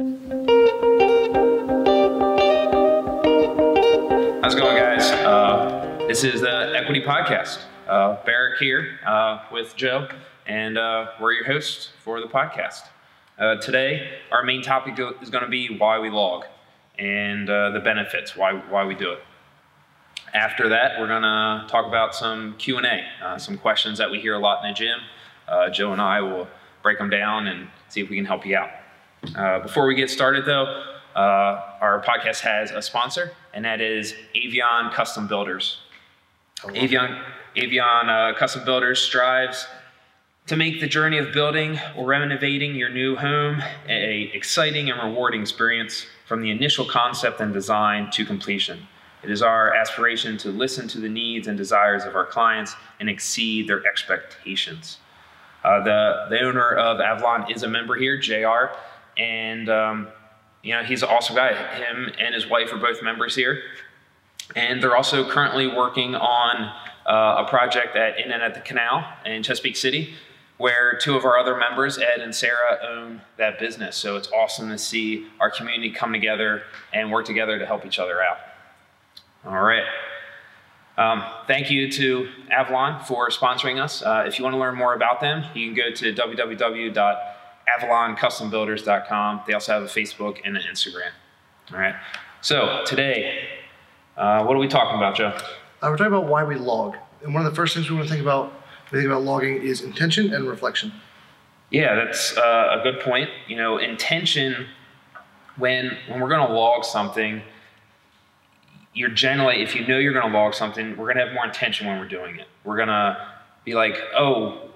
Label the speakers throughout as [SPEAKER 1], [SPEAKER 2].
[SPEAKER 1] How's it going, guys? Uh, this is the Equity Podcast. Uh, Berek here uh, with Joe, and uh, we're your hosts for the podcast. Uh, today, our main topic is going to be why we log and uh, the benefits, why why we do it. After that, we're going to talk about some Q and A, some questions that we hear a lot in the gym. Joe and I will break them down and see if we can help you out. Before we get started, though. Uh, our podcast has a sponsor, and that is Avalon Custom Builders. Avalon, Avalon uh, Custom Builders strives to make the journey of building or renovating your new home a exciting and rewarding experience from the initial concept and design to completion. It is our aspiration to listen to the needs and desires of our clients and exceed their expectations. Uh, the, the owner of Avalon is a member here, JR, and um, you know, he's an awesome guy. Him and his wife are both members here. And they're also currently working on uh, a project at Inn and at the Canal in Chesapeake City, where two of our other members, Ed and Sarah, own that business. So it's awesome to see our community come together and work together to help each other out. All right. Um, thank you to Avalon for sponsoring us. Uh, if you want to learn more about them, you can go to www AvalonCustomBuilders.com. They also have a Facebook and an Instagram. All right. So today, uh, what are we talking about, Joe? Uh,
[SPEAKER 2] we're talking about why we log. And one of the first things we want to think about when we think about logging is intention and reflection.
[SPEAKER 1] Yeah, that's uh, a good point. You know, intention when when we're going to log something, you're generally if you know you're going to log something, we're going to have more intention when we're doing it. We're going to be like, oh,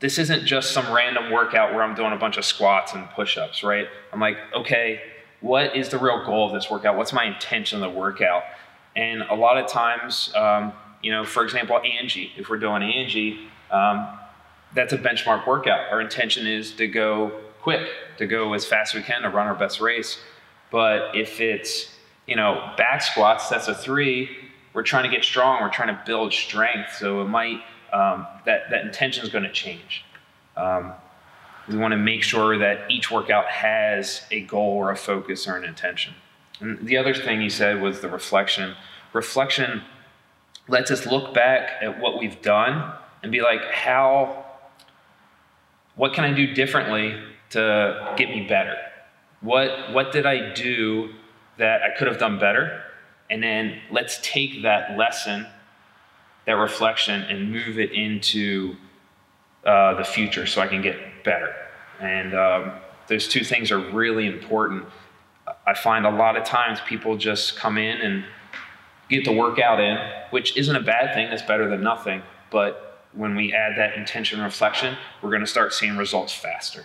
[SPEAKER 1] this isn't just some random workout where I'm doing a bunch of squats and push ups, right? I'm like, okay, what is the real goal of this workout? What's my intention of the workout? And a lot of times, um, you know, for example, Angie, if we're doing Angie, um, that's a benchmark workout. Our intention is to go quick, to go as fast as we can, to run our best race. But if it's, you know, back squats, that's a three, we're trying to get strong, we're trying to build strength. So it might, um, that, that intention is going to change. Um, we want to make sure that each workout has a goal or a focus or an intention. And the other thing he said was the reflection. Reflection lets us look back at what we've done and be like, how, what can I do differently to get me better? What, what did I do that I could have done better? And then let's take that lesson that reflection and move it into uh, the future so I can get better. And um, those two things are really important. I find a lot of times people just come in and get the workout in, which isn't a bad thing, that's better than nothing. But when we add that intention reflection, we're going to start seeing results faster.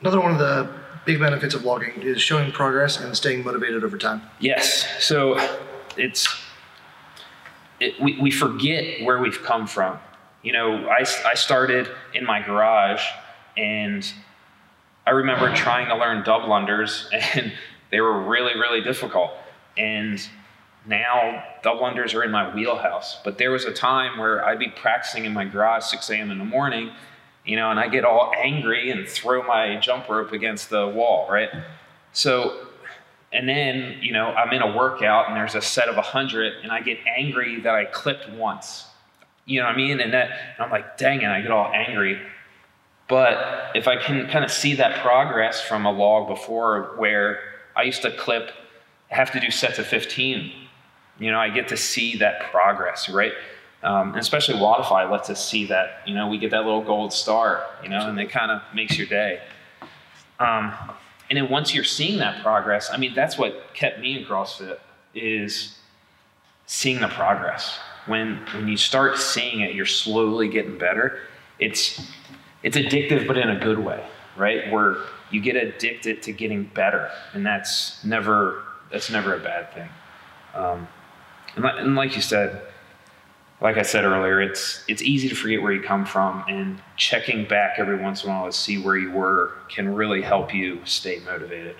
[SPEAKER 2] Another one of the big benefits of logging is showing progress and staying motivated over time.
[SPEAKER 1] Yes. So it's it, we, we forget where we've come from. You know, I, I started in my garage and I remember trying to learn double unders and they were really, really difficult. And now double unders are in my wheelhouse. But there was a time where I'd be practicing in my garage 6 a.m. in the morning, you know, and I get all angry and throw my jump rope against the wall, right? So and then, you know, I'm in a workout and there's a set of 100 and I get angry that I clipped once. You know what I mean? And that and I'm like, dang it, I get all angry. But if I can kind of see that progress from a log before where I used to clip, have to do sets of 15, you know, I get to see that progress, right? Um, and especially Wodify lets us see that, you know, we get that little gold star, you know, and it kind of makes your day. Um, and then once you're seeing that progress, I mean, that's what kept me in CrossFit is seeing the progress. When when you start seeing it, you're slowly getting better. It's it's addictive, but in a good way, right? Where you get addicted to getting better, and that's never that's never a bad thing. Um, and, and like you said, like I said earlier, it's it's easy to forget where you come from, and checking back every once in a while to see where you were can really help you stay motivated.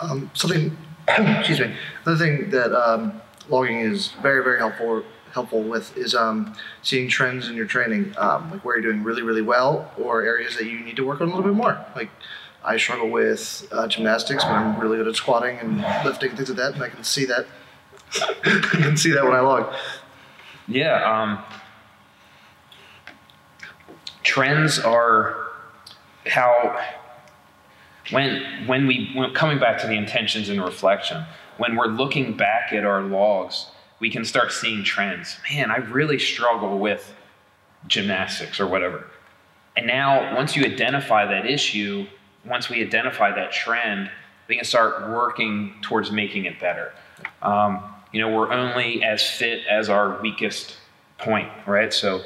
[SPEAKER 2] Um, something, excuse me. Another thing that um, logging is very very helpful helpful with is um, seeing trends in your training, um, like where you're doing really, really well, or areas that you need to work on a little bit more. Like I struggle with uh, gymnastics, but I'm really good at squatting and lifting things like that, and I can see that. I can see that when I log.
[SPEAKER 1] Yeah. Um, trends are how when when we when coming back to the intentions and reflection when we're looking back at our logs we can start seeing trends man i really struggle with gymnastics or whatever and now once you identify that issue once we identify that trend we can start working towards making it better um, you know we're only as fit as our weakest point right so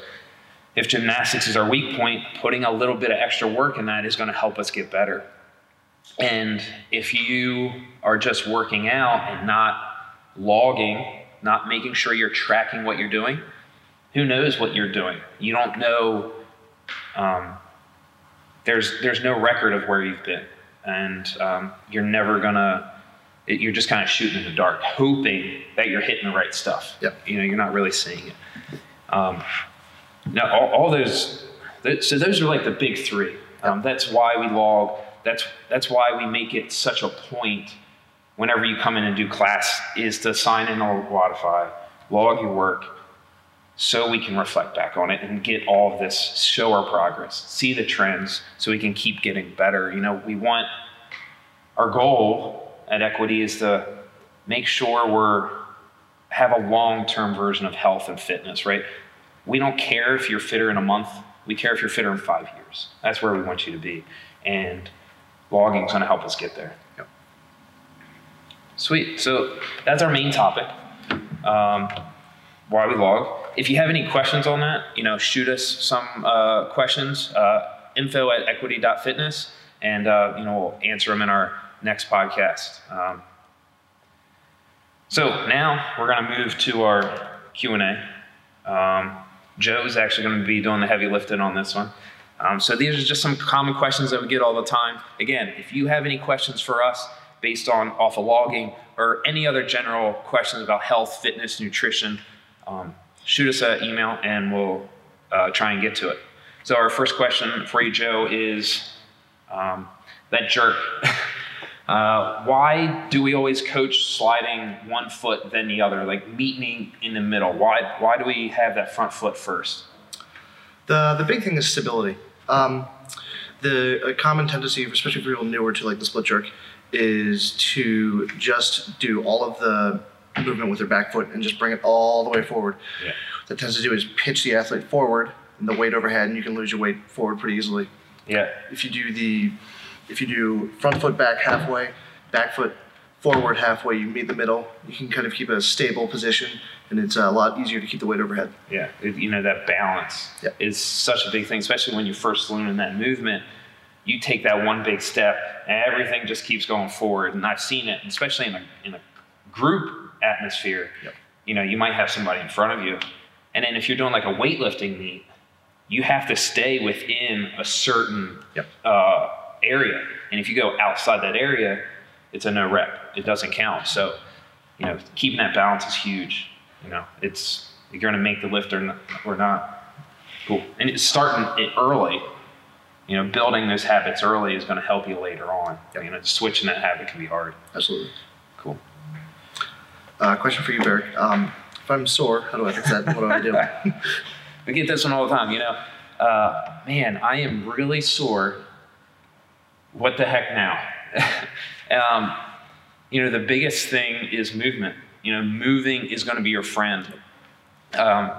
[SPEAKER 1] if gymnastics is our weak point, putting a little bit of extra work in that is going to help us get better. And if you are just working out and not logging, not making sure you're tracking what you're doing, who knows what you're doing? You don't know. Um, there's there's no record of where you've been, and um, you're never gonna. You're just kind of shooting in the dark, hoping that you're hitting the right stuff.
[SPEAKER 2] Yep.
[SPEAKER 1] You know, you're not really seeing it. Um, now, all, all those, so those are like the big three. Um, that's why we log. That's that's why we make it such a point whenever you come in and do class is to sign in on Wodify, log your work, so we can reflect back on it and get all of this, show our progress, see the trends, so we can keep getting better. You know, we want our goal at Equity is to make sure we're have a long-term version of health and fitness, right? We don't care if you're fitter in a month. We care if you're fitter in five years. That's where we want you to be. And logging is going to help us get there.
[SPEAKER 2] Yep.
[SPEAKER 1] Sweet. So that's our main topic. Um, why we log. If you have any questions on that, you know, shoot us some uh, questions. Uh, info at equity.fitness, and uh, you know we'll answer them in our next podcast. Um, so now we're going to move to our Q and A. Um, Joe is actually going to be doing the heavy lifting on this one. Um, so these are just some common questions that we get all the time. Again, if you have any questions for us based on off of logging or any other general questions about health, fitness, nutrition, um, shoot us an email and we'll uh, try and get to it. So our first question for you, Joe, is um, that jerk. Uh, why do we always coach sliding one foot then the other, like meeting in the middle? Why why do we have that front foot first?
[SPEAKER 2] The the big thing is stability. Um, the a common tendency, especially for people newer to like the split jerk, is to just do all of the movement with their back foot and just bring it all the way forward.
[SPEAKER 1] Yeah.
[SPEAKER 2] What that tends to do is pitch the athlete forward and the weight overhead, and you can lose your weight forward pretty easily.
[SPEAKER 1] Yeah.
[SPEAKER 2] If you do the if you do front foot back halfway, back foot forward halfway, you meet the middle. You can kind of keep a stable position, and it's a lot easier to keep the weight overhead.
[SPEAKER 1] Yeah, you know that balance
[SPEAKER 2] Yeah.
[SPEAKER 1] is such a big thing, especially when you're first learning that movement. You take that one big step, and everything just keeps going forward. And I've seen it, especially in a in a group atmosphere.
[SPEAKER 2] Yep.
[SPEAKER 1] You know, you might have somebody in front of you, and then if you're doing like a weightlifting meet, you have to stay within a certain
[SPEAKER 2] Yep.
[SPEAKER 1] uh, area. And if you go outside that area, it's a no rep. It doesn't count. So, you know, keeping that balance is huge. You know, it's you're going to make the lift or not, or not. Cool. And it's starting it early. You know, building those habits early is going to help you later on.
[SPEAKER 2] Yep.
[SPEAKER 1] You know, switching that habit can be hard.
[SPEAKER 2] Absolutely.
[SPEAKER 1] Cool.
[SPEAKER 2] Uh, question for you, Barry. Um, if I'm sore, how do I fix that? What do I do?
[SPEAKER 1] We get this one all the time. You know, uh, man, I am really sore. What the heck now? um, you know, the biggest thing is movement. You know, moving is going to be your friend. Um,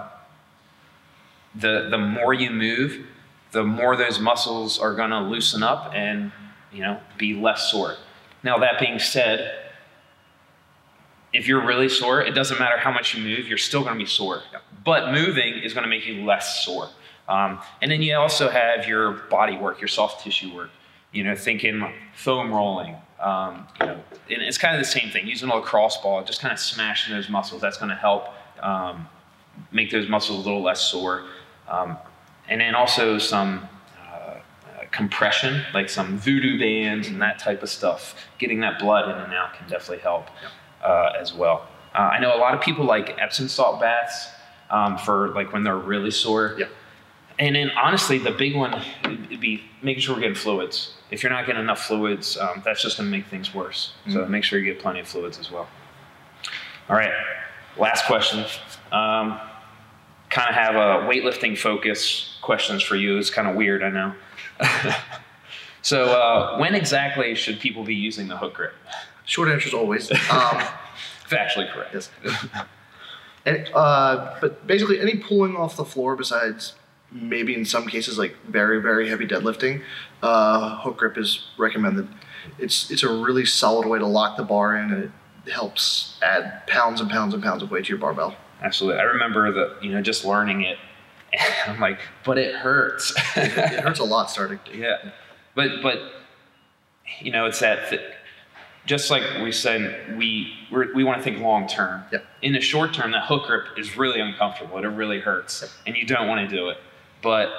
[SPEAKER 1] the the more you move, the more those muscles are going to loosen up and you know be less sore. Now that being said, if you're really sore, it doesn't matter how much you move, you're still going to be sore. But moving is going to make you less sore. Um, and then you also have your body work, your soft tissue work. You know, thinking foam rolling. Um, you know, and it's kind of the same thing. Using a lacrosse ball, just kind of smashing those muscles. That's going to help um, make those muscles a little less sore. Um, and then also some uh, compression, like some voodoo bands and that type of stuff. Getting that blood in and out can definitely help uh, as well. Uh, I know a lot of people like Epsom salt baths. um, for like when they're really sore.
[SPEAKER 2] Yeah.
[SPEAKER 1] And then honestly, the big one would be making sure we're getting fluids. If you're not getting enough fluids, um, that's just going to make things worse. So
[SPEAKER 2] Mhm.
[SPEAKER 1] make sure you get plenty of fluids as well. All right, last question. Um, kind of have a weightlifting focus questions for you. It's kind of weird, I know. so uh, when exactly should people be using the hook grip?
[SPEAKER 2] Short answer is always. Um,
[SPEAKER 1] Factually correct.
[SPEAKER 2] yes. And, uh, but basically, any pulling off the floor besides maybe in some cases like very very heavy deadlifting, uh, hook grip is recommended. It's it's a really solid way to lock the bar in, and it helps add pounds and pounds and pounds of weight to your barbell.
[SPEAKER 1] Absolutely. I remember the you know just learning it. And I'm like, but it hurts.
[SPEAKER 2] It hurts a lot starting.
[SPEAKER 1] yeah, but but you know it's that th- just like we said we we're, we want to think long term.
[SPEAKER 2] Yep.
[SPEAKER 1] In the short term, that hook grip is really uncomfortable. It really hurts,
[SPEAKER 2] Yep.
[SPEAKER 1] and you don't want to do it. But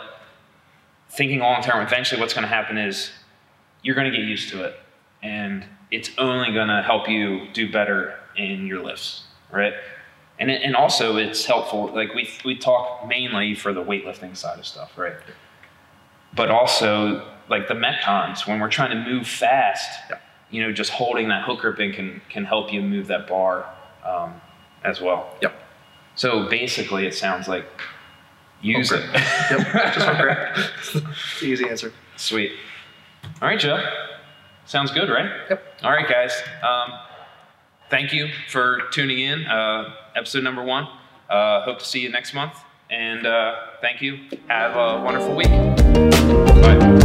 [SPEAKER 1] thinking long term, eventually, what's going to happen is you're going to get used to it, and it's only going to help you do better in your lifts, right? And it, and also it's helpful. Like we we talk mainly for the weightlifting side of stuff, right? But also like the metcons when we're trying to move fast, you know, just holding that hook grip in can can help you move that bar um, as well.
[SPEAKER 2] Yep.
[SPEAKER 1] So basically, it sounds like use it.
[SPEAKER 2] grip. Yep. Just. Easy answer.
[SPEAKER 1] Sweet. All right, Joe. Sounds good, right?
[SPEAKER 2] Yep.
[SPEAKER 1] All right, guys. Um, thank you for tuning in. Uh, episode number one. Uh, hope to see you next month. And uh, thank you. Have a wonderful week. Bye.